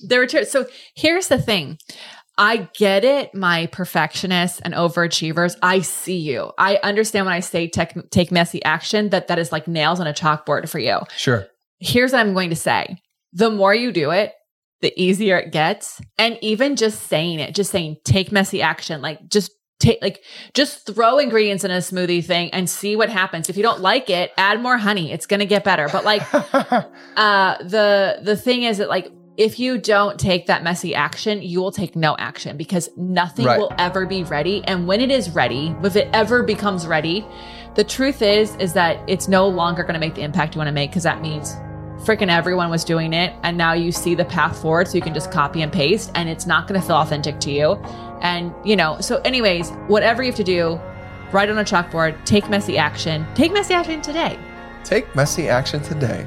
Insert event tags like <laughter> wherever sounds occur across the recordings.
There were tears. So here's the thing. I get it, my perfectionists and overachievers. I see you. I understand when I say take, take messy action that that is like nails on a chalkboard for you. Sure. Here's what I'm going to say. The more you do it, the easier it gets. And even just saying it, just saying take messy action, like just take like just throw ingredients in a smoothie thing and see what happens. If you don't like it, add more honey. It's going to get better. But like <laughs> uh the the thing is that like if you don't take that messy action, you will take no action because nothing Right. will ever be ready. And when it is ready, if it ever becomes ready, the truth is, is that it's no longer going to make the impact you want to make because that means freaking everyone was doing it. And now you see the path forward. So you can just copy and paste and it's not going to feel authentic to you. And, you know, so anyways, whatever you have to do, write on a chalkboard, take messy action, take messy action today. Take messy action today.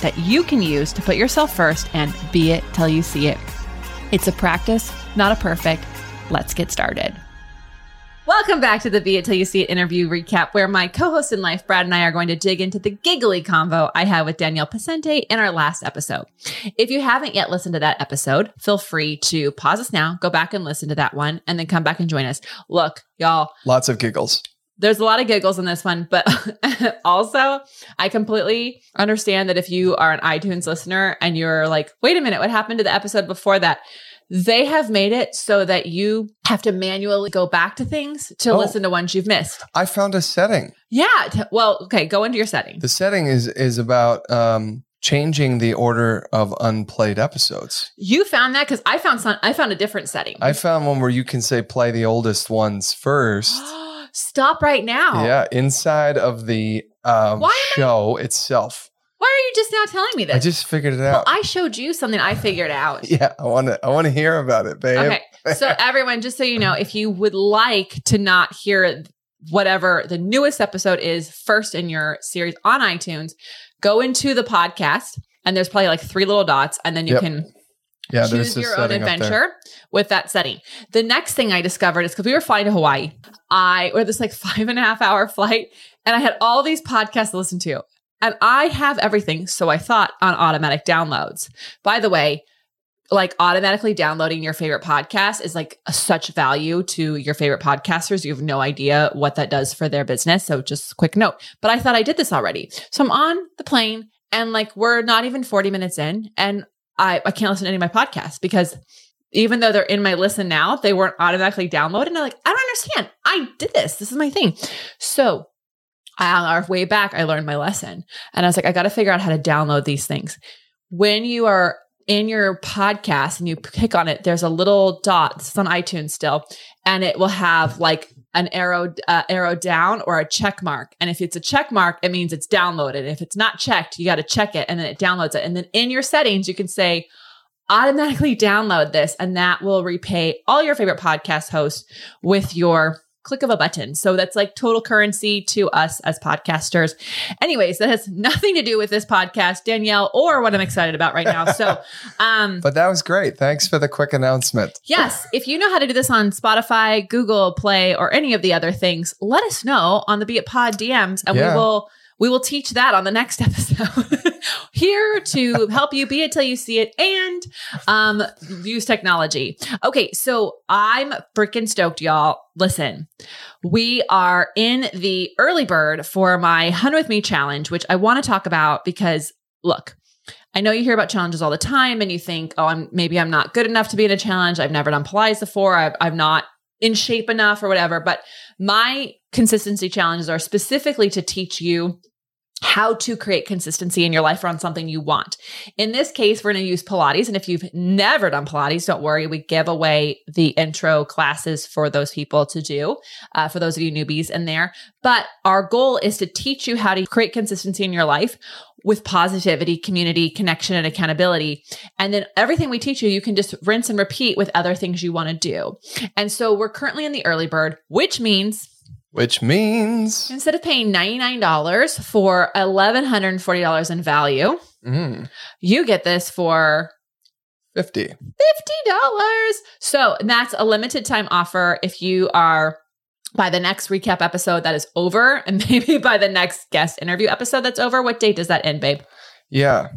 that you can use to put yourself first and be it till you see it. It's a practice, not a perfect. Let's get started. Welcome back to the Be It Till You See It interview recap, where my co host in life, Brad, and I are going to dig into the giggly convo I had with Danielle Pascente in our last episode. If you haven't yet listened to that episode, feel free to pause us now, go back and listen to that one, and then come back and join us. Look, y'all, Lots of giggles. There's a lot of giggles in this one, but <laughs> also I completely understand that if you are an iTunes listener and you're like, wait a minute, what happened to the episode before that? They have made it so that you have to manually go back to things to Oh. listen to ones you've missed. I found a setting. Yeah. t- well, okay. Go into your setting. The setting is is about um, changing the order of unplayed episodes. You found that because I found some, I found a different setting. I found one where you can say play the oldest ones first. <gasps> <gasps> Stop right now. Yeah, inside of the um, am I- show itself. Why are you just now telling me this? I just figured it well, out. I showed you something I figured out. <laughs> yeah, I want to. I want to hear about it, babe. Okay. So <laughs> everyone, just so you know, if you would like to not hear whatever the newest episode is first in your series on iTunes, go into the podcast and there's probably like three little dots and then you Yep. can Yeah, choose your own setting up there. adventure with that setting. The next thing I discovered is because we were flying to Hawaii, I or this like <laughs> five and a half hour flight, and I had all these podcasts to listen to. And I have everything, so I thought on automatic downloads. By the way, like automatically downloading your favorite podcast is like such value to your favorite podcasters. You have no idea what that does for their business. So just quick note. But I thought I did this already. So I'm on the plane and like we're not even 40 minutes in and I, I can't listen to any of my podcasts because even though they're in my listen now, they weren't automatically downloaded. And I'm like, I don't understand. I did this. This is my thing. So on our way back, I learned my lesson. And I was like, I got to figure out how to download these things. When you are in your podcast and you click on it, there's a little dot. This is on iTunes still, and it will have like an arrow uh, arrow down or a check mark. And if it's a check mark, it means it's downloaded. If it's not checked, you got to check it, and then it downloads it. And then in your settings, you can say automatically download this, and that will repay all your favorite podcast hosts with your click of a button. So that's like total currency to us as podcasters. Anyways, that has nothing to do with this podcast, Danielle, or what I'm excited about right now. So, <laughs> um, But that was great. Thanks for the quick announcement. Yes, if you know how to do this on Spotify, Google Play, or any of the other things, let us know on the Be It Pod DMs, and Yeah. we will we will teach that on the next <laughs> episode. Here to help you be it till you see it and um, use technology. Okay, so I'm freaking stoked, y'all. Listen, we are in the early bird for my Hun with Me challenge, which I want to talk about because look. I know you hear about challenges all the time and you think, oh, I'm maybe I'm not good enough to be in a challenge. I've never done Pilates before. I've, I'm not in shape enough or whatever. But my consistency challenges are specifically to teach you how to create consistency in your life around something you want. In this case, we're going to use Pilates. And if you've never done Pilates, don't worry. We give away the intro classes for those people to do, uh, for those of you newbies in there. But our goal is to teach you how to create consistency in your life with positivity, community, connection, and accountability. And then everything we teach you, you can just rinse and repeat with other things you want to do. And so we're currently in the early bird, which means Which means instead of paying $99 for $1,140 in value, mm, you get this for 50. $50. So that's a limited time offer if you are by the next recap episode that is over <laughs> and maybe by the next guest interview episode that's over. What date does that end, babe? Yeah.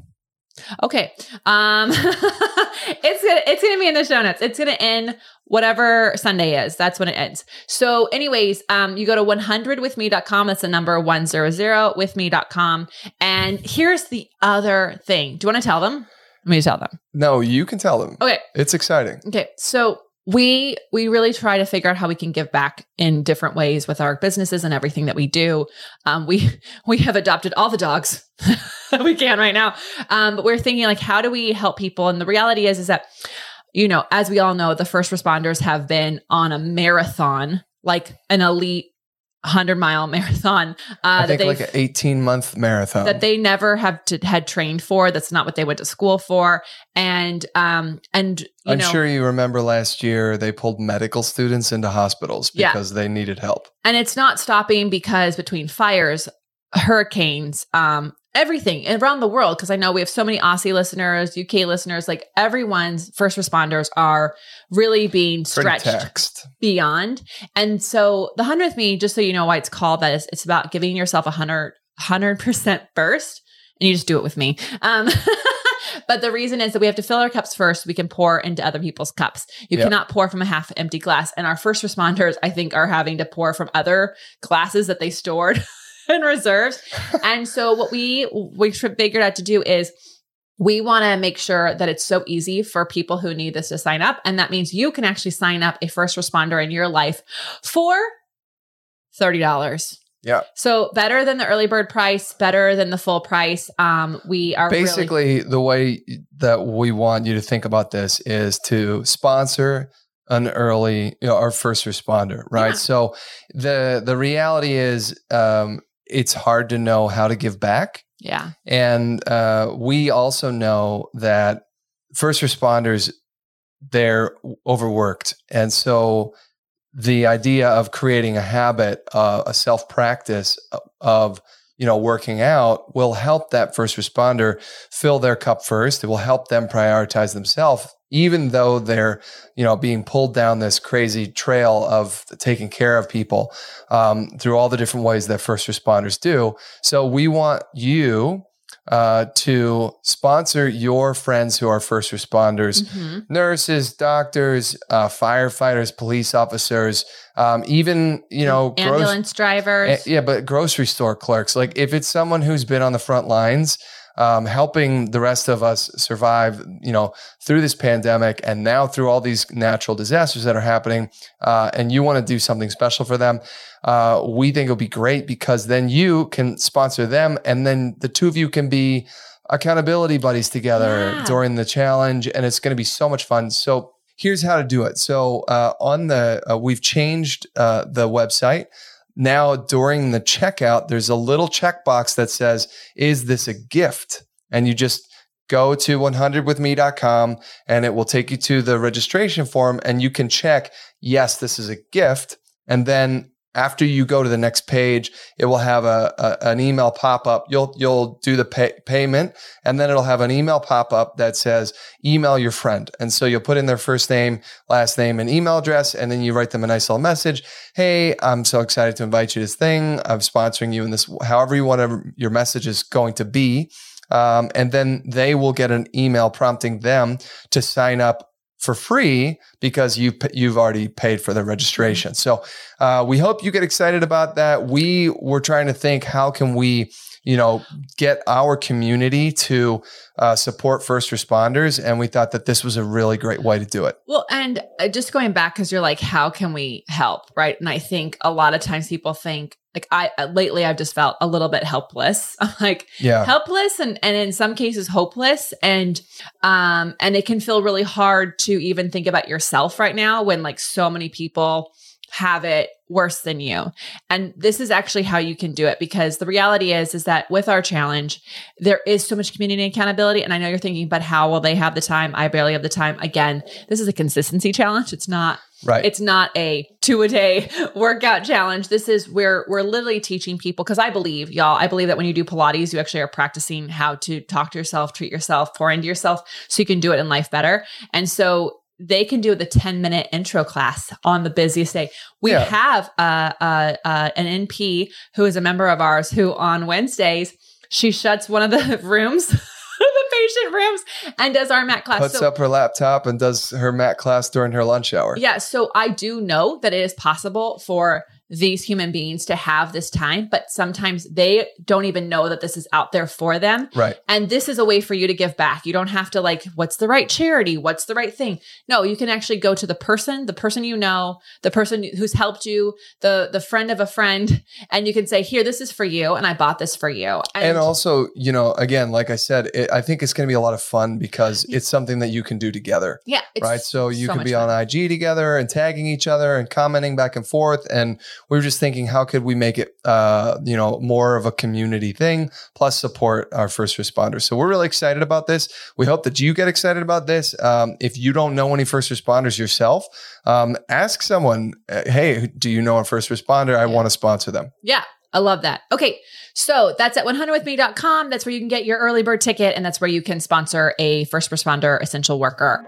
Okay. Um <laughs> it's gonna it's gonna be in the show notes. It's gonna end whatever Sunday is. That's when it ends. So, anyways, um, you go to 100withme.com. That's the number 100withme.com. And here's the other thing. Do you want to tell them? Let me tell them. No, you can tell them. Okay. It's exciting. Okay. So we we really try to figure out how we can give back in different ways with our businesses and everything that we do. Um, we <laughs> we have adopted all the dogs <laughs> we can right now, um, but we're thinking like, how do we help people? And the reality is, is that you know, as we all know, the first responders have been on a marathon, like an elite hundred mile <laughs> marathon. Uh, I that think like an 18 month marathon. that they never have to, had trained for. That's not what they went to school for. And um and you I'm know sure you remember last year they pulled medical students into hospitals Yeah. because they needed help. and it's not stopping because between fires, hurricanes, um, everything around the world. Because I know we have so many Aussie listeners, UK listeners. Like everyone's first responders are really being stretched beyond. And so the hundred with me, just so you know why it's called that is it's about giving yourself a hundred hundred percent first And you just do it with me. Um <laughs> But the reason is that we have to fill our cups first. So we can pour into other people's cups. You Yeah. cannot pour from a half empty glass. And our first responders, I think, are having to pour from other glasses that they stored <laughs> <laughs> in reserves. and so what we we figured out to do is we want to make sure that it's so easy for people who need this to sign up. And that means you can actually sign up a first responder in your life for $30. Yeah. So better than the early bird price, better than the full price. Um, we are really- Basically, the way that we want you to think about this is to sponsor an early, you know, our first responder, right? Yeah. So the the reality is, um, it's hard to know how to give back, yeah. and uh, we also know that first responders they're overworked, and so the idea of creating a habit, uh, a self practice of you know working out will help that first responder fill their cup first. It will help them prioritize themselves, even though they're you know being pulled down this crazy trail of taking care of people um, through all the different ways that first responders do. So we want you uh, to sponsor your friends who are first responders Mhm. nurses, doctors, uh, firefighters, police officers, um, even you know, ambulance drivers. eh, yeah, but grocery store clerks. Like if it's someone who's been on the front lines, um, helping the rest of us survive, you know, through this pandemic and now through all these natural disasters that are happening, uh, and you want to do something special for them, uh, we think it'll be great because then you can sponsor them, and then the two of you can be accountability buddies together Yeah. during the challenge, and it's going to be so much fun. So. Here's how to do it. So uh, on the uh, we've changed uh, the website now during the checkout there's a little checkbox that says is this a gift? And you just go to 100withme.com and it will take you to the registration form and you can check yes this is a gift. And then after you go to the next page it will have a, a an email pop up you'll you'll do the pay, payment and then it'll have an email pop up that says email your friend and so you'll put in their first name last name and email address and then you write them a nice little message hey, I'm so excited to invite you to this thing. I'm sponsoring you in this, however you want your message is going to be. Um, and then they will get an email prompting them to sign up for free because you you've already paid for the registration. So uh, we hope you get excited about that. We were trying to think how can we you know get our community to uh, support first responders, and we thought that this was a really great way to do it. Well, and uh, just going back because you're like, how can we help, right? And I think a lot of times people think like I uh, lately I've just felt a little bit helpless. <laughs> I'm like Yeah. helpless and and in some cases hopeless and um and it can feel really hard to even think about yourself right now when like so many people have it worse than you. And this is actually how you can do it because the reality is is that with our challenge there is so much community accountability and I know you're thinking but how will they have the time? I barely have the time. Again, this is a consistency challenge. It's not Right. it's not a two a day <laughs> workout challenge. This is where we're literally teaching people because I believe, y'all, I believe that when you do Pilates, you actually are practicing how to talk to yourself, treat yourself, pour into yourself so you can do it in life better. And so they can do the 10 minute intro class on the busiest day. We Yeah. have uh, uh, uh, an NP who is a member of ours who on Wednesdays, she shuts one of the <laughs> rooms, the patient rooms, and does our mat class. Puts So- up her laptop and does her mat class during her lunch hour. yeah, so I do know that it is possible for these human beings to have this time, but sometimes they don't even know that this is out there for them. Right. And this is a way for you to give back. You don't have to like, what's the right charity? What's the right thing? No, you can actually go to the person, the person you know, the person who's helped you, the the friend of a friend, <laughs> and you can say, "Here, this is for you, and I bought this for you." And also, you know, again, like I said, it, I think it's going to be a lot of fun because it's something that you can do together. yeah, right. So you so can be fun. on IG together and tagging each other and commenting back and forth. And we were just thinking, how could we make it, uh, you know, more of a community thing, plus support our first responders. So we're really excited about this. We hope that you get excited about this. Um, if you don't know any first responders yourself, um, ask someone, uh, hey, do you know a first responder? I want to sponsor them. Yeah, I love that. Okay, so that's at 100withme.com. That's where you can get your early bird ticket, and that's where you can sponsor a first responder essential worker.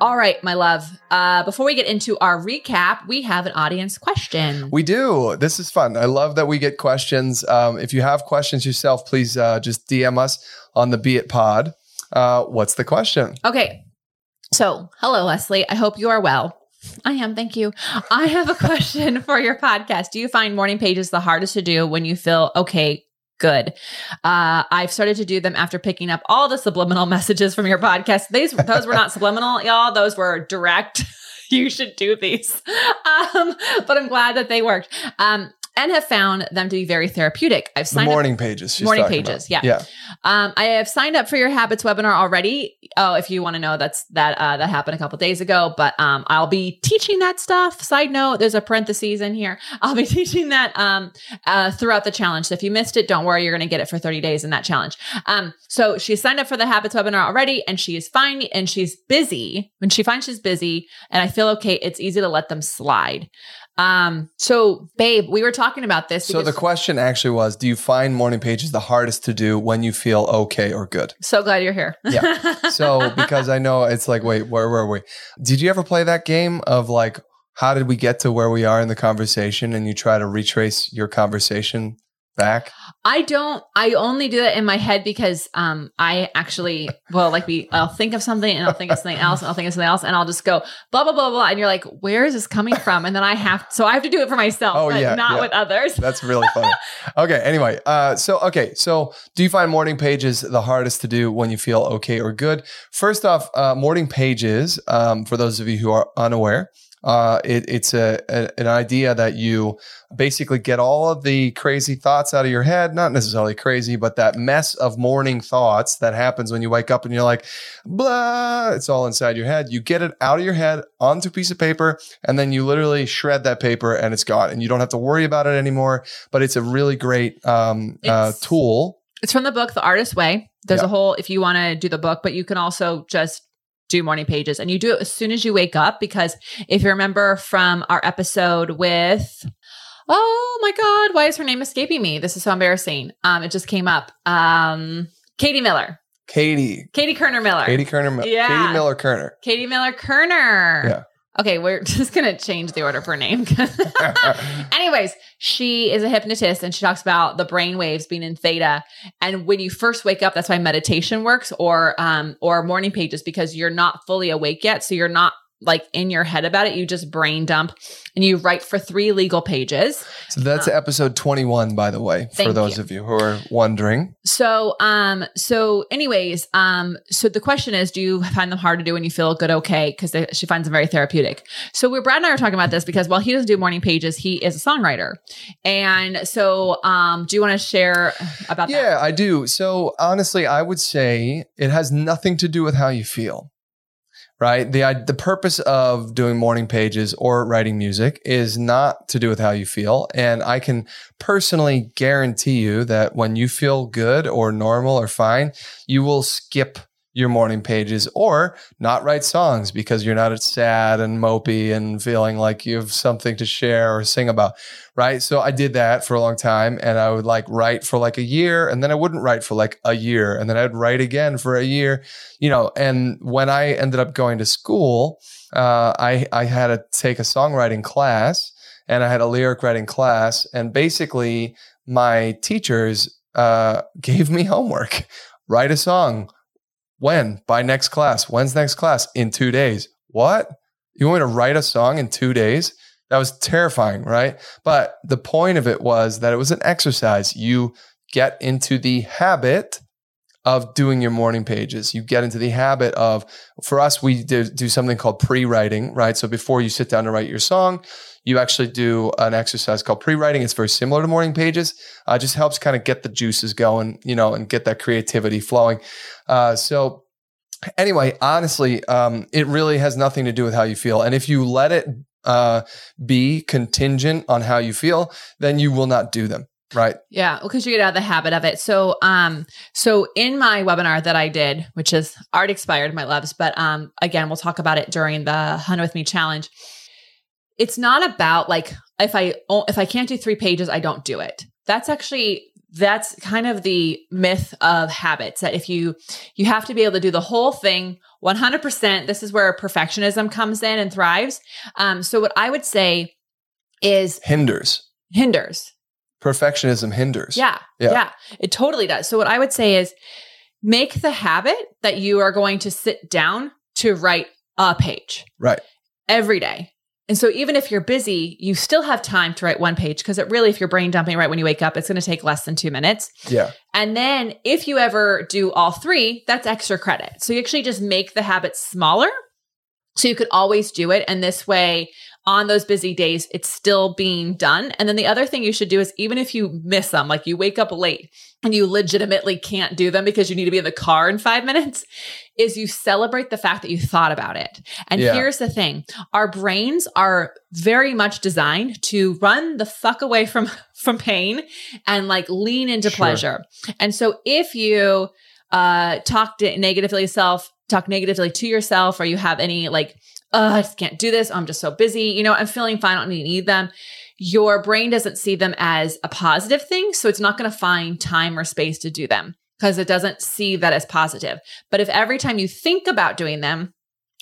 All right, my love. Uh, before we get into our recap, we have an audience question. We do. This is fun. I love that we get questions. Um, if you have questions yourself, please uh, just DM us on the Be It Pod. Uh, what's the question? Okay. So, hello, Lesley. I hope you are well. I am. Thank you. I have a <laughs> question for your podcast. Do you find morning pages the hardest to do when you feel okay? Good. Uh, I've started to do them after picking up all the subliminal <laughs> messages from your podcast. These those were not subliminal, y'all. Those were direct. <laughs> you should do these. <laughs> Um, but I'm glad that they worked. Um, and have found them to be very therapeutic. I've The signed up morning pages. she's Morning pages, about. yeah. Yeah. um, I have signed up for your habits webinar already. Oh, if you want to know, that's that uh, that happened a couple days ago. But um, I'll be teaching that stuff. Side note: there's a parentheses in here. <laughs> I'll be teaching that um, uh, throughout the challenge. So if you missed it, don't worry. You're going to get it for 30 days in that challenge. Um, so she signed up for the habits webinar already, and she is fine, and she's busy. When she finds she's busy, and I feel okay, it's easy to let them slide. Um, so babe, we were talking about this. So the question actually was Do you find morning pages the hardest to do when you feel okay or good? so glad you're here. Yeah. <laughs> So, because I know it's like, wait, where were we? Did you ever play that game of like, how did we get to where we are in the conversation? And you try to retrace your conversation back? I don't. I only do that in my head because um I actually well like be I'll think of something and I'll think of something else and I'll think of something else and I'll just go blah blah blah blah and you're like where is this coming from and then I have so I have to do it for myself Oh, yeah, not yeah. with others. That's really <laughs> funny. okay. Anyway, uh, so okay, so do you find morning pages the hardest to do when you feel okay or good? First off, uh, morning pages. Um, for those of you who are unaware, uh, it, it's a, a an idea that you basically get all of the crazy thoughts out of your head. Not necessarily crazy, but that mess of morning thoughts that happens when you wake up and you're like, blah. It's all inside your head. You get it out of your head onto a piece of paper, and then you literally shred that paper, and it's gone, and you don't have to worry about it anymore but it's a really great um, uh, tool. It's from the book The Artist Way. There's Yeah. a whole if you want to do the book, but you can also just do morning pages and you do it as soon as you wake up because if you remember from our episode with oh my god why is her name escaping me? This is so embarrassing. Um it just came up. Um katie miller. Katie, katie kerner miller. Katie Kerner, Yeah. Katie Miller Kerner. katie miller kerner. Yeah. Okay we're <laughs> just gonna change the order her name <laughs> Anyways, she is a hypnotist and she talks about the brain waves being in theta. And when you first wake up, that's why meditation works or um or morning pages because you're not fully awake yet. So you're not like in your head about it. You just brain dump and you write for three legal pages. So that's episode 21, by the way, for those you. of you who are wondering. So, um, so anyways, um, so the question is, do you find them hard to do when you feel good? Okay. Cause they, she finds them very therapeutic. So we, Brad and I are talking about this because while he doesn't do morning pages, he is a songwriter. And so, um, do you want to share about that? Yeah, I do. So honestly, I would say it has nothing to do with how you feel. Right? The the purpose of doing morning pages or writing music is not to do with how you feel, and I can personally guarantee you that when you feel good or normal or fine, you will skip your morning pages or not write songs because you're not sad and mopey and feeling like you have something to share or sing about right? So I did that for a long time and I would like write for like a year and then I wouldn't write for like a year and then I'd write again for a year, you know. And when I ended up going to school, uh, I, I had to take a songwriting class and I had a lyric writing class. And basically, my teachers uh, <laughs> gave me homework write a song. When? By next class. When's next class? In two days. What? You want me to write a song in two days? That was terrifying, right? But the point of it was that it was an exercise. You get into the habit of doing your morning pages. You get into the habit of, for us, we do, do something called pre writing, right? So before you sit down to write your song, you actually do an exercise called pre writing. It's very similar to morning pages. Uh, just helps kind of get the juices going, you know, and get that creativity flowing. Uh, so, anyway, honestly, um, it really has nothing to do with how you feel. And if you let it uh, be contingent on how you feel, then you will not do them. Right. Yeah, because you get out of the habit of it. So, um, so in my webinar that I did, which is art expired, my loves, but um, again, we'll talk about it during the Hunt with Me challenge. It's not about like if I if I can't do three pages, I don't do it. That's actually that's kind of the myth of habits that if you you have to be able to do the whole thing 100% this is where perfectionism comes in and thrives um, so what i would say is Hinders. hinders Perfectionism hinders. yeah, Yeah. yeah. It totally does. So what I would say is make the habit that you are going to sit down to write a page Right. every day. And so even if you're busy, you still have time to write one page because it really if you're brain dumping right when you wake up, it's going to take less than 2 minutes. Yeah. And then if you ever do all three, that's extra credit. So you actually just make the habit smaller so you could always do it and this way on those busy days, it's still being done. And then the other thing you should do is even if you miss them, like you wake up late and you legitimately can't do them because you need to be in the car in five minutes, is you celebrate the fact that you thought about it. And Yeah. here's the thing our brains are very much designed to run the fuck away from <laughs> from pain and like lean into Sure. pleasure. And so if you uh talk to negatively yourself, talk negatively to yourself, or you have any like uh, I just can't do this. I'm just so busy. You know, I'm feeling fine. I don't need them. Your brain doesn't see them as a positive thing. So it's not going to find time or space to do them because it doesn't see that as positive. But if every time you think about doing them,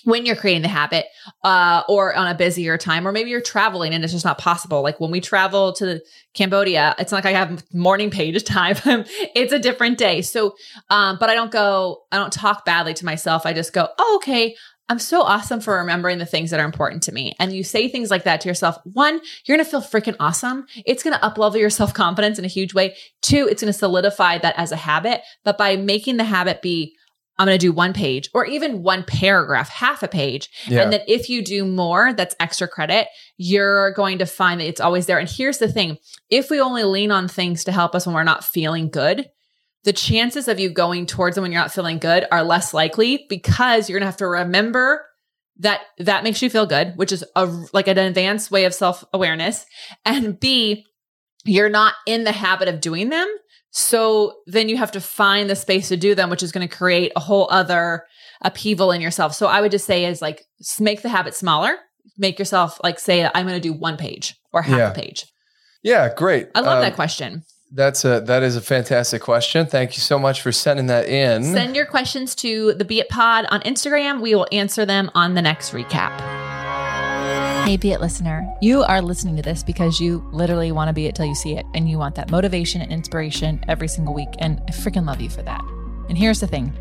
when you're creating the habit, uh, or on a busier time, or maybe you're traveling and it's just not possible. Like when we travel to Cambodia, it's not like I have morning page <laughs> time. it's a different day. So, um, but I don't go, I don't talk badly to myself. I just go, oh, okay, I'm so awesome for remembering the things that are important to me. And you say things like that to yourself. One, you're going to feel freaking awesome. It's going to uplevel your <laughs> self confidence in a huge way. Two, it's going to solidify that as a habit. But by making the habit be, I'm going to do one page or even one paragraph, half a page. Yeah. And then if you do more, that's extra credit. You're going to find that it's always there. And here's the thing if we only lean on things to help us when we're not feeling good, the chances of you going towards them when you're not feeling good are less likely because you're going to have to remember that that makes you feel good, which is a like an advanced way of self-awareness. And B, you're not in the habit of doing them. So then you have to find the space to do them, which is going to create a whole other upheaval in yourself. So I would just say is like make the habit smaller. Make yourself like say I'm going to do one page or half Yeah. a page. Yeah. Great. I love Um, that question. That's a that is a fantastic question. Thank you so much for sending that in. Send your questions to the Be It Pod on Instagram. We will answer them on the next recap. Hey, Be It listener, you are listening to this because you literally want to be it till you see it, and you want that motivation and inspiration every single week. And I freaking love you for that. And here's the thing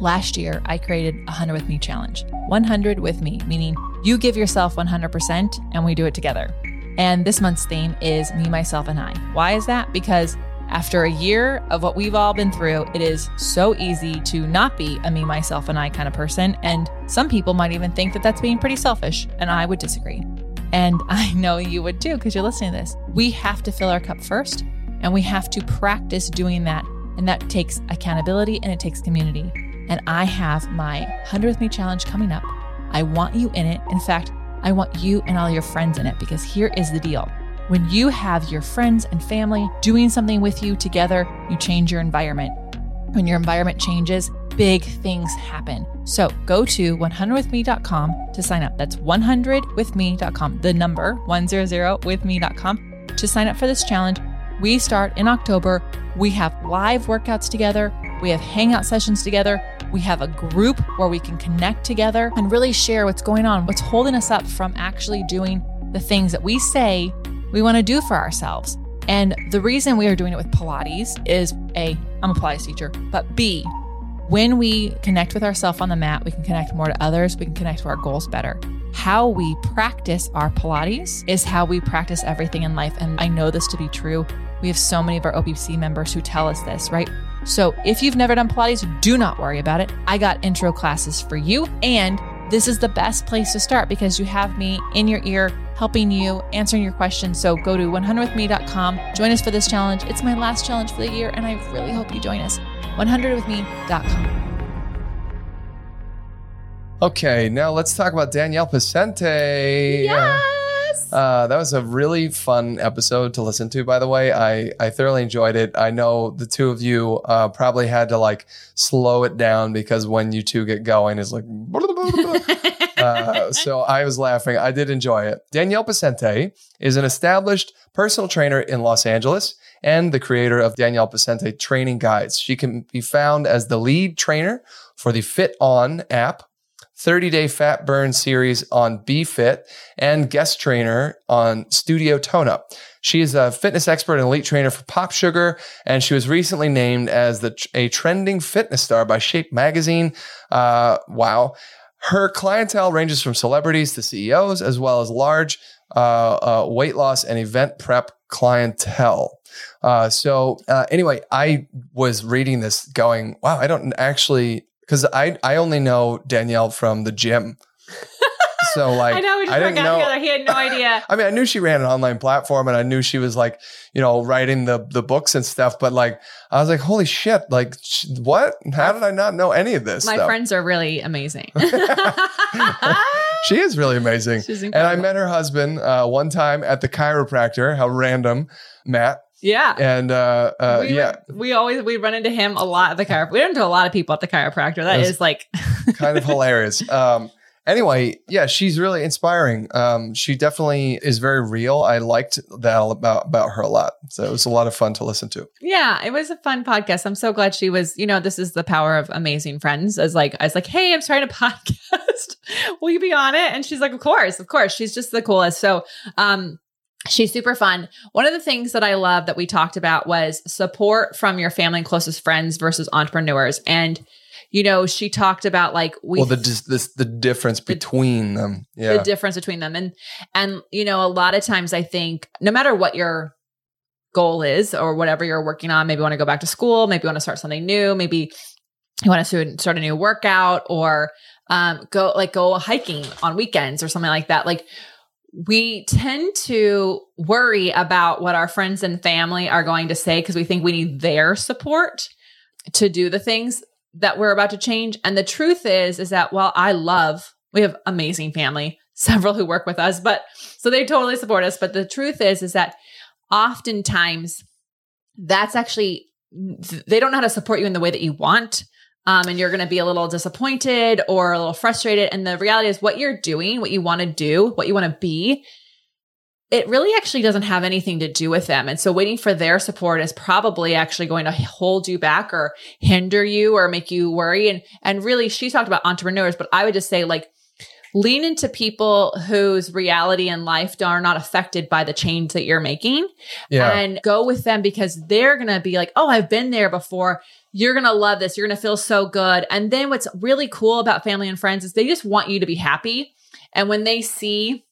last year, I created a 100 with me challenge 100 with me, meaning You give yourself 100% and we do it together. And this month's theme is Me, Myself, and I. Why is that? Because after a year of what we've all been through, it is so easy to not be a me, myself, and I kind of person. And some people might even think that that's being pretty selfish. And I would disagree. And <laughs> I know you would too, because you're listening to this. We have to fill our cup first, and we have to practice doing that. And that takes accountability and it takes community. And I have my 100th Me challenge coming up. I want you in it. In fact, I want you and all your friends in it because here is the deal. When you have your friends and family doing something with you together, you change your environment. When your environment changes, big things happen. So go to 100withme.com to sign up. That's 100withme.com, the number 100withme.com to sign up for this challenge. We start in October. We have live workouts together. We have hangout sessions together. We have a group where we can connect together and really share what's going on, what's holding us up from actually doing the things that we say we want to do for ourselves. And the reason we are doing it with Pilates is A, I'm a Pilates teacher, but B, when we connect with ourselves on the mat, we can connect more to others, we can connect to our goals better. How we practice our Pilates is how we practice everything in life. And I know this to be true. We have so many of our OPC members who tell us this, right? So if you've never done Pilates, do not worry about it. I got intro classes for you. And this is the best place to start because you have me in your ear helping you, answering your questions. So go to 100withme.com, join us for this challenge. It's my last challenge for the year, and I really hope you join us. 100withme.com. Okay, now let's talk about Danielle Pascente. Yes. Uh, that was a really fun episode to listen to, by the way. I, I thoroughly enjoyed it. I know the two of you uh, probably had to like slow it down because when you two get going, it's like, <laughs> uh, so I was laughing. I did enjoy it. Danielle Pascente is an established personal trainer in Los Angeles and the creator of Danielle Pascente Training Guides. She can be found as the lead trainer for the FitOn app, 30 day fat burn series on BeFit, and guest trainer on Studio Tone Up. She is a fitness expert and elite trainer for Pop Sugar, and she was recently named as the a trending fitness star by Shape Magazine. Uh, wow. Her clientele ranges from celebrities to CEOs, as well as large uh, uh, weight loss and event prep clientele. Uh, so uh, anyway, I was reading this, going, "Wow, I don't actually," because I I only know Danielle from the gym. <laughs> So like, I know we just I didn't know. together. He had no idea. <laughs> I mean, I knew she ran an online platform, and I knew she was like, you know, writing the the books and stuff. But like, I was like, holy shit! Like, sh- what? How did I not know any of this? My stuff? friends are really amazing. <laughs> She is really amazing. She's And I met her husband uh, one time at the chiropractor. How random, Matt. Yeah. And uh, uh, we yeah, would- we always we run into him a lot at the chiropractor. We run into a lot of people at the chiropractor. That's- like <laughs> kind of hilarious. Um, anyway, yeah, she's really inspiring. Um, she definitely is very real. I liked that about about her a lot. So it was a lot of fun to listen to. Yeah, it was a fun podcast. I'm so glad she was, you know, this is the power of amazing friends. As like, I was like, hey, I'm starting a <laughs> podcast. Will you be on it? And she's like, of course, of course. She's just the coolest. So, um, she's super fun. One of the things that I love that we talked about was support from your family and closest friends versus entrepreneurs. And, you know, she talked about like we well, the this the difference between them. Yeah, the difference between them and and you know a lot of times i think no matter what your goal is or whatever you're working on maybe you want to go back to school maybe you want to start something new maybe you want to start a new workout or um, go like go hiking on weekends or something like that like we tend to worry about what our friends and family are going to say because we think we need their support to do the things that we're about to change. And the truth is is that while i love we have amazing family several who work with us but so they totally support us. But the truth is is that oftentimes that's actually they don't know how to support you in the way that you want um, and you're going to be a little disappointed or a little frustrated and the reality is what you're doing what you want to do what you want to be it really actually doesn't have anything to do with them and so waiting for their support is probably actually going to hold you back or hinder you or make you worry and and really she talked about entrepreneurs but i would just say like lean into people whose reality and life are not affected by the change that you're making yeah. and go with them because they're going to be like, oh, I've been there before. You're going to love this. You're going to feel so good. And then what's really cool about family and friends is they just want you to be happy. And when they see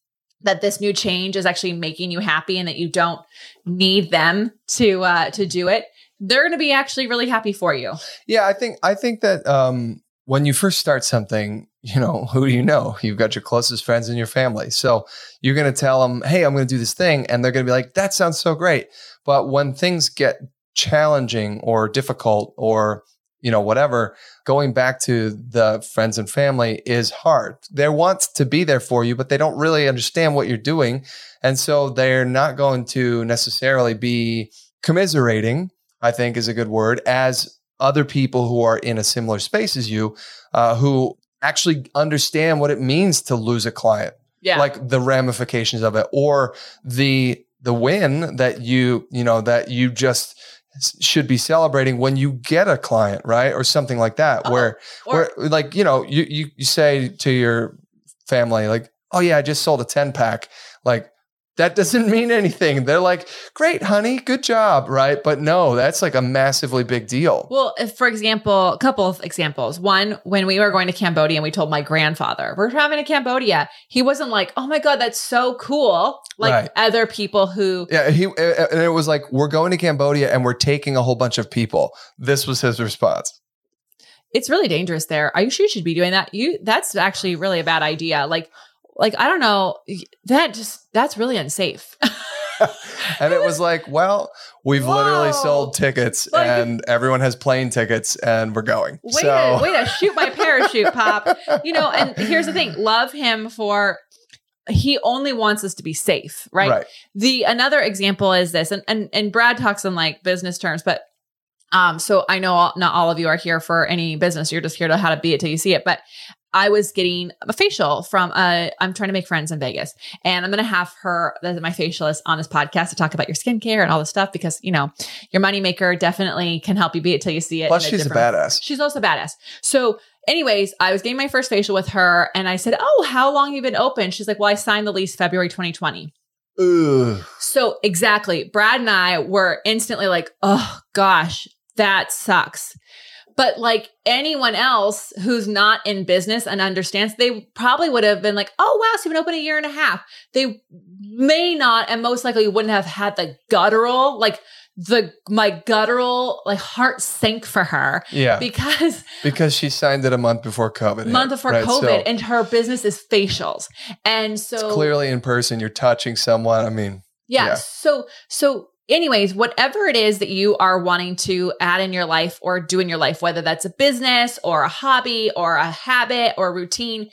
that this new change is actually making you happy and that you don't need them to uh to do it, they're going to be actually really happy for you. Yeah, I think I think that um when you first start something, you know, who do you know? You've got your closest friends in your family. So you're going to tell them, "Hey, I'm going to do this thing." And they're going to be like, "That sounds so great." But when things get challenging or difficult or you know whatever going back to the friends and family is hard. They want to be there for you but they don't really understand what you're doing. And so they're not going to necessarily be commiserating i think is a good word as other people who are in a similar space as you uh, who actually understand what it means to lose a client. Yeah. like the ramifications of it or the the win that you you know that you just should be celebrating when you get a client right? Or something like that Oh, where or- where like you know you, you you say to your family like oh yeah i just sold a 10 pack like that doesn't mean anything they're like great honey good job right but no that's like a massively big deal Well, if, for example, a couple of examples. One, when we were going to Cambodia and we told my grandfather, we're traveling to Cambodia, he wasn't like, oh my God, that's so cool. Like Right. other people who, yeah he uh, and it was like we're going to cambodia and we're taking a whole bunch of people this was his response it's really dangerous there. Are you sure you should be doing that? You, that's actually really a bad idea. Like, like, I don't know. That just, that's really unsafe. <laughs> and it was like, well, we've literally sold tickets Like- and everyone has plane tickets and we're going. Way so to way to <laughs> shoot my parachute, Pop. You know, and here's the thing: love him for he only wants us to be safe, right? right. The another example is this, and and and Brad talks in like business terms, but um, so I know all, not all of you are here for any business. You're just here to how to be it till you see it, but. I was getting a facial from uh I'm trying to make friends in Vegas and I'm going to have her my facialist on this podcast to talk about your skincare and all this stuff because you know your moneymaker definitely can help you be it till you see it. Plus, she's a different- badass. She's also badass. So, anyways, I was getting my first facial with her and I said, Oh, how long have you been open? She's like, Well, I signed the lease February 2020. Ugh. So, exactly. Brad and I were instantly like, Oh gosh, that sucks. But like anyone else who's not in business and understands, they probably would have been like, oh, wow, so you've been open a year and a half. They may not, and most likely wouldn't have had the guttural, like the, my guttural, like heart sank for her Yeah. because <laughs> because she signed it a month before COVID. month before right? COVID, So and her business is facials. And so clearly in person. You're touching someone. I mean, yeah, yeah. So so anyways, whatever it is that you are wanting to add in your life or do in your life, whether that's a business or a hobby or a habit or a routine,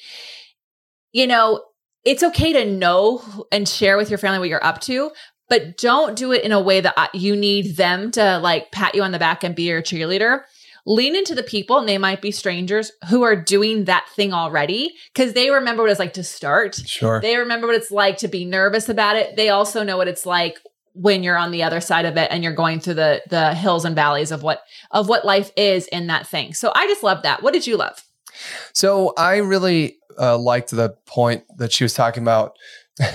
you know, it's okay to know and share with your family what you're up to. But don't do it in a way that uh, you need them to like pat you on the back and be your cheerleader. Lean into the people, and they might be strangers who are doing that thing already because they remember what it's like to start. sure. They remember what it's like to be nervous about it. They also know what it's like when you're on the other side of it and you're going through the the hills and valleys of what of what life is in that thing. So I just love that. What did you love? So I really uh, liked the point that she was talking about. <laughs>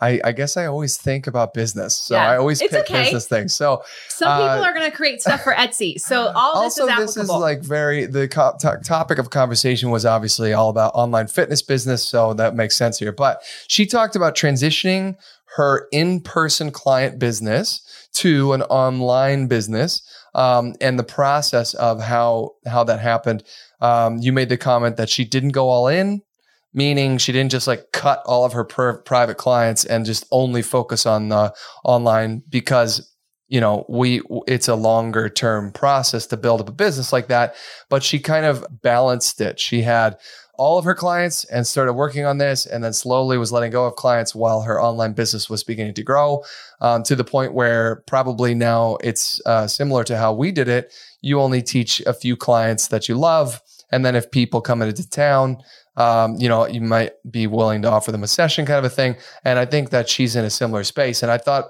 I, I guess I always think about business, so Yeah, I always pick okay. business things. So Some Uh, people are going to create stuff for Etsy. So <laughs> all this also, is this is like very the co- to- topic of conversation was obviously all about online fitness business, so that makes sense here. But she talked about transitioning her in-person client business to an online business, um, and the process of how how that happened. Um, you made the comment that she didn't go all in, meaning she didn't just like cut all of her private clients and just only focus on the online because you know we it's a longer term process to build up a business like that but she kind of balanced it she had all of her clients and started working on this and then slowly was letting go of clients while her online business was beginning to grow um, to the point where probably now it's uh, similar to how we did it. You only teach a few clients that you love and then if people come into town um, you know you might be willing to offer them a session kind of a thing. And i think that she's in a similar space. And i thought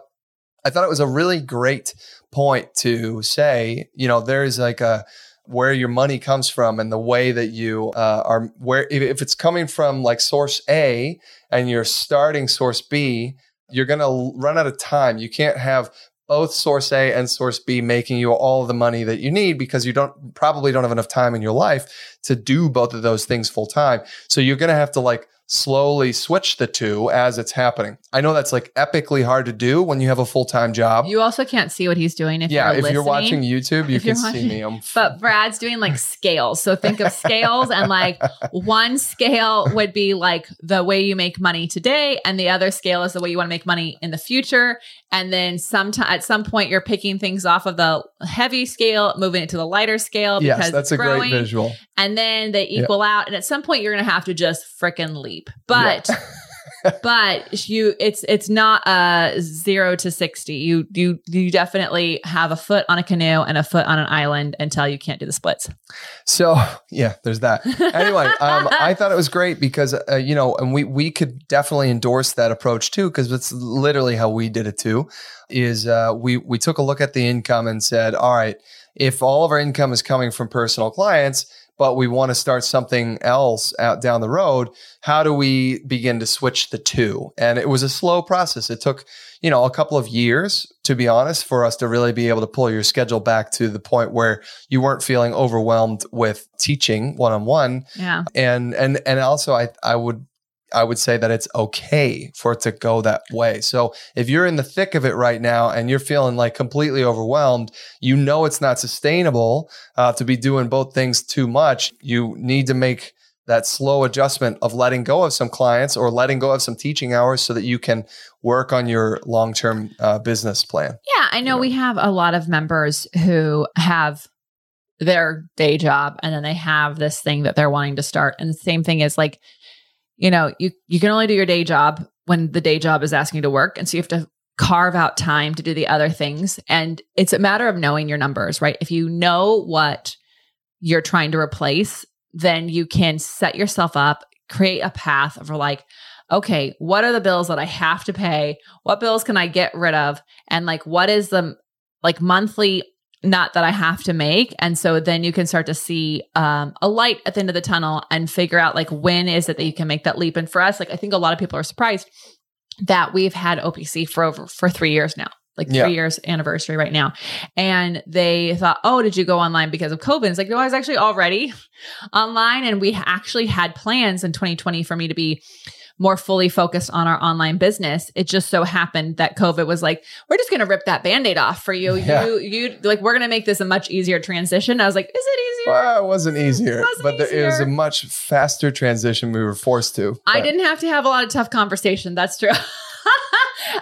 I thought it was a really great point to say, you know, there's like a where your money comes from and the way that you uh, are where if, it's coming from like source A and you're starting source B, you're going to run out of time. You can't have both source A and source B making you all the money that you need because you don't probably don't have enough time in your life to do both of those things full time. So you're going to have to like slowly switch the two as it's happening. I know that's like epically hard to do when you have a full time job. You also can't see what he's doing if yeah, you're if you're watching. YouTube, <laughs> you If can see me. I'm <laughs> But Brad's doing like scales. So think of scales and like <laughs> one scale would be like the way you make money today, and the other scale is the way you want to make money in the future. And then sometime at some point you're picking things off of the heavy scale, moving it to the lighter scale because yes, that's it's a growing, great visual. and then they equal out. And at some point you're gonna have to just frickin' leap. But <laughs> but you it's it's not a zero to 60 you you you definitely have a foot on a canoe and a foot on an island until you can't do the splits So <laughs> yeah, there's that. Anyway, um, I thought it was great because uh, you know, and we we could definitely endorse that approach too because it's literally how we did it too. Is uh, we we took a look at the income and said, all right, if all of our income is coming from personal clients, but we want to start something else out down the road, how do we begin to switch the two? And it was a slow process. It took you know a couple of years to be honest for us to really be able to pull your schedule back to the point where you weren't feeling overwhelmed with teaching one on one yeah and and and also I I would I would say that it's okay for it to go that way. So if you're in the thick of it right now and you're feeling like completely overwhelmed, you know it's not sustainable uh, to be doing both things too much. You need to make that slow adjustment of letting go of some clients or letting go of some teaching hours so that you can work on your long-term uh, business plan. yeah i know know. we have a lot of members who have their day job and then they have this thing that they're wanting to start and the same thing is like you know you you can only do your day job when the day job is asking you to work. And so you have to carve out time to do the other things. And it's a matter of knowing your numbers right? If you know what you're trying to replace then you can set yourself up create a path of like okay what are the bills that i have to pay? What bills can i get rid of? And like what is the like monthly nut that I have to make. And so then you can start to see um, a light at the end of the tunnel and figure out like when is it that you can make that leap. And for us, like I think a lot of people are surprised that we've had OPC for over for three years now. Like three Yeah. years anniversary right now. And they thought, oh, did you go online because of COVID? It's like, no, I was actually already <laughs> online. And we actually had plans in 2020 for me to be more fully focused on our online business. It just so happened that COVID was like, we're just going to rip that band-aid off for you. Yeah. You, you like, we're going to make this a much easier transition. I was like, is it easier? Well, it wasn't easier, wasn't but there- it was a much faster transition we were forced to. I But- didn't have to have a lot of tough conversation. That's true. <laughs>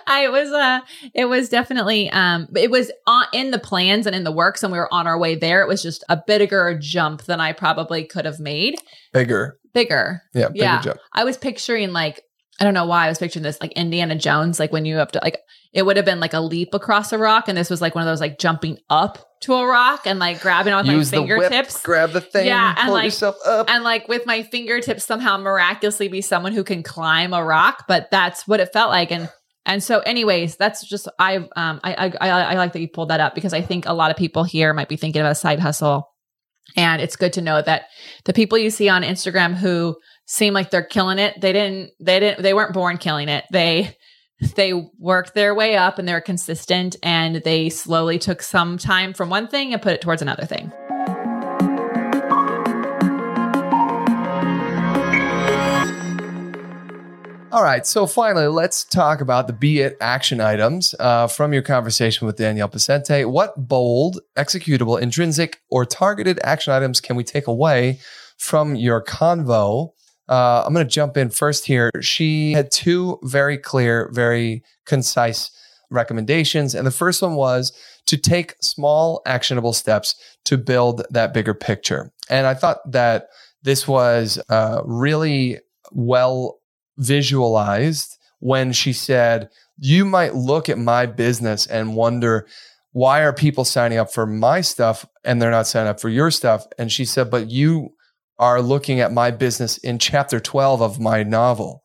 I was uh it was definitely um it was on, in the plans and in the works and we were on our way there. It was just a bigger jump than I probably could have made. bigger. Bigger. Yeah, bigger Yeah. jump. I was picturing like I don't know why I was picturing this like Indiana Jones, like when you have to like it would have been like a leap across a rock, and this was like one of those like jumping up to a rock and like grabbing on my the whip, fingertips. grab the thing, Yeah, and pull like- yourself up. and like with my fingertips somehow miraculously be someone who can climb a rock, but that's what it felt like. And and so, anyways, that's just I um I I I, I like that you pulled that up because I think a lot of people here might be thinking of a side hustle. And it's good to know that the people you see on Instagram who seem like they're killing it, they didn't they didn't they weren't born killing it. They they worked their way up and they're consistent and they slowly took some time from one thing and put it towards another thing. All right. So finally, let's talk about the Be It action items uh, from your conversation with Danielle Pascente. What bold, executable, intrinsic, or targeted action items can we take away from your convo? Uh, I'm going to jump in first here. She had two very clear, very concise recommendations. And the first one was to take small, actionable steps to build that bigger picture. And I thought that this was uh, really well visualized when she said, You might look at my business and wonder, why are people signing up for my stuff and they're not signing up for your stuff? And she said, But you are looking at my business in chapter 12 of my novel.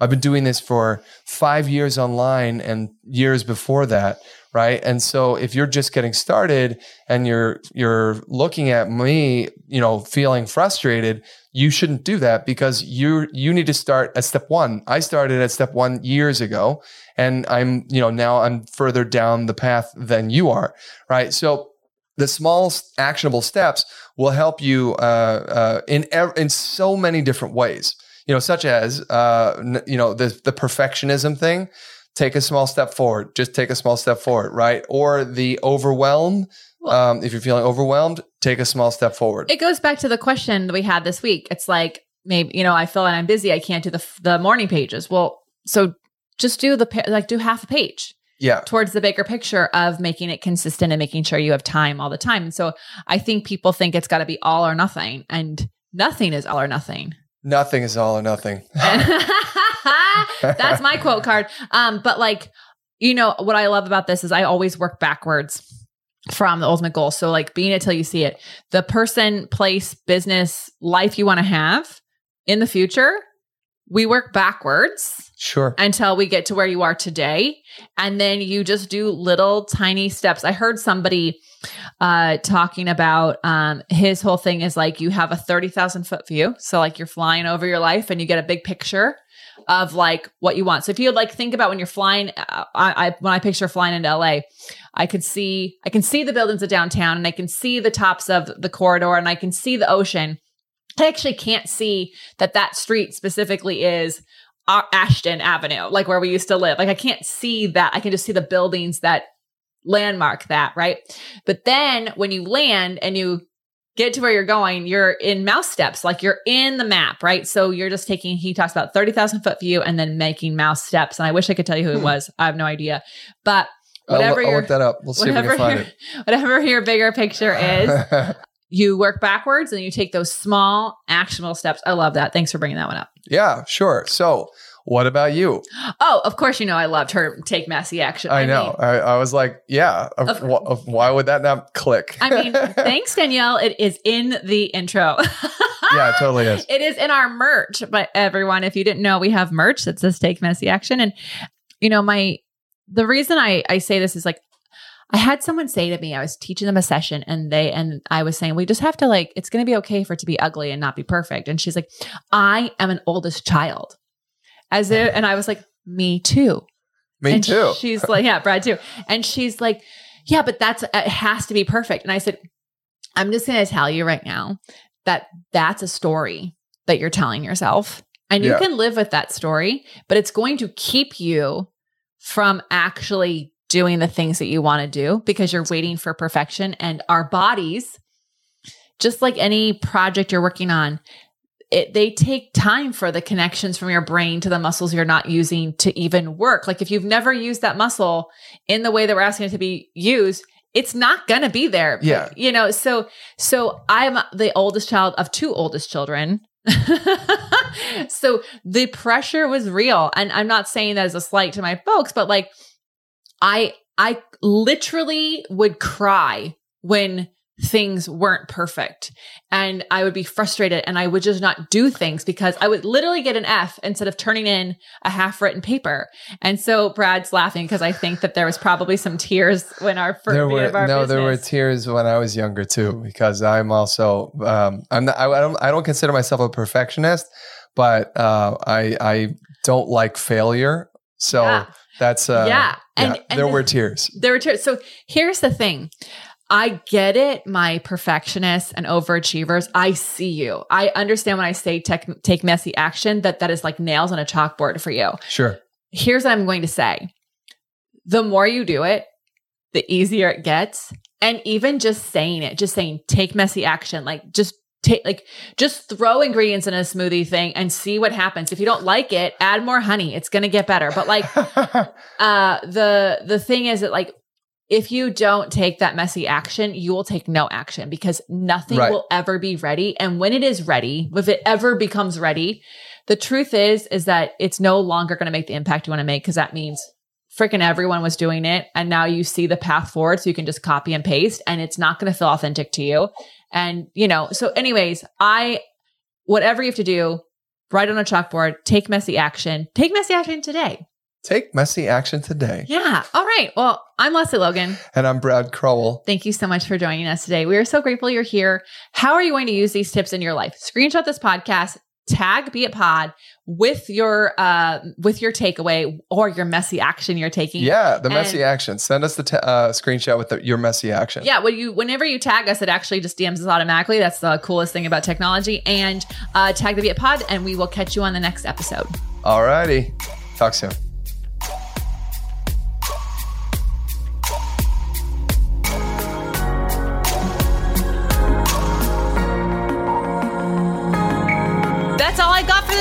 I've been doing this for five years online and years before that, right? And so if you're just getting started and you're you're looking at me, you know, feeling frustrated, you shouldn't do that because you you need to start at step 1. I started at step 1 years ago and I'm, you know, now I'm further down the path than you are, right? So the small actionable steps will help you uh, uh, in ev- in so many different ways. you know, such as, uh, you know, the, the perfectionism thing, take a small step forward, just take a small step forward, right? Or the overwhelm. Well- um, if you're feeling overwhelmed, take a small step forward. It goes back to the question that we had this week. It's like maybe you know I feel like I'm busy. I can't do the the morning pages. Well, so just do the like do half a page yeah. towards the bigger picture of making it consistent and making sure you have time all the time. And so I think people think it's got to be all or nothing, and nothing is all or nothing. Nothing is all or nothing. <laughs> <laughs> <laughs> That's my quote card. Um, but like, you know, what I love about this is I always work backwards from the ultimate goal. So like being it till you see it. The person, place, business, life you want to have in the future, we work backwards Sure. until we get to where you are today. And then you just do little tiny steps. I heard somebody uh talking about um his whole thing is like you have a 30,000 foot view. So like you're flying over your life and you get a big picture of like what you want. So if you like think about when you're flying uh, I, I when I picture flying into LA, I could see I can see the buildings of downtown and I can see the tops of the corridor and I can see the ocean. I actually can't see that that street specifically is uh, Ashton Avenue, like where we used to live. Like I can't see that. I can just see the buildings that landmark that, right? But then when you land and you get to where you're going, you're in mouse steps, like you're in the map, right? So you're just taking, he talks about 30,000 foot view and then making mouse steps. And I wish I could tell you who it Hmm. was. I have no idea. But I'll, whatever I'll your, look that up. We'll see if we can find your, <laughs> whatever your bigger picture is, <laughs> you work backwards and you take those small actionable steps. I love that. Thanks for bringing that one up. yeah, sure. So, what about you? Oh, of course, you know I loved her take messy action. I know. I, I was like, yeah. Of, of- why would that not click? I mean, <laughs> thanks Danielle. It is in the intro. <laughs> yeah, it totally is. It is in our merch. But everyone, if you didn't know, we have merch that says take messy action. And you know, my the reason I I say this is like I had someone say to me, I was teaching them a session and they and I was saying, we just have to like, it's gonna be okay for it to be ugly and not be perfect. And she's like, I am an oldest child. As if, and I was like, me too. Me and too. She's like, yeah, Brad too. And she's like, yeah, but that's it has to be perfect. And I said, I'm just going to tell you right now that that's a story that you're telling yourself. And you Yeah. can live with that story, but it's going to keep you from actually doing the things that you want to do because you're waiting for perfection. And our bodies, just like any project you're working on, it, they take time for the connections from your brain to the muscles you're not using to even work. Like if you've never used that muscle in the way that we're asking it to be used, it's not going to be there. Yeah. You know, so so I'm the oldest child of two oldest children. <laughs> so the pressure was real and I'm not saying that as a slight to my folks, but like I I literally would cry when things weren't perfect and I would be frustrated and I would just not do things because I would literally get an F instead of turning in a half written paper. And so Brad's laughing because I think that there was probably some tears when our first there were of our no, there were tears when I was younger too, because I'm also um, I'm not, I, I don't I don't consider myself a perfectionist, but uh, I I don't like failure, so Yeah. that's uh, yeah. And, yeah, and there the- were tears. There were tears. So here's the thing. I get it, my perfectionists and overachievers. I see you. I understand when I say tech, take messy action that that is like nails on a chalkboard for you. Sure, Here's what I'm going to say. The more you do it, the easier it gets. And even just saying it, just saying take messy action, like just take like just throw ingredients in a smoothie thing and see what happens. If you don't like it, add more honey. It's going to get better. But like <laughs> uh the the thing is that like if you don't take that messy action you will take no action because nothing Right. will ever be ready. And when it is ready if it ever becomes ready the truth is is that it's no longer going to make the impact you want to make because that means freaking everyone was doing it and now you see the path forward so you can just copy and paste and it's not going to feel authentic to you. And you know so anyways i whatever you have to do write on a chalkboard take messy action take messy action today take messy action today. yeah. All right. Well, I'm Lesley Logan. And I'm Brad Crowell. Thank you so much for joining us today. We are so grateful you're here. How are you going to use these tips in your life? Screenshot this podcast, tag Be It Pod with your uh with your takeaway or your messy action you're taking. Yeah, the messy And- action. Send us the t- uh, screenshot with the, your messy action. Yeah, when you whenever you tag us, it actually just DMs us automatically. That's the coolest thing about technology. And uh, tag the Be It Pod, and we will catch you on the next episode. All righty. Talk soon.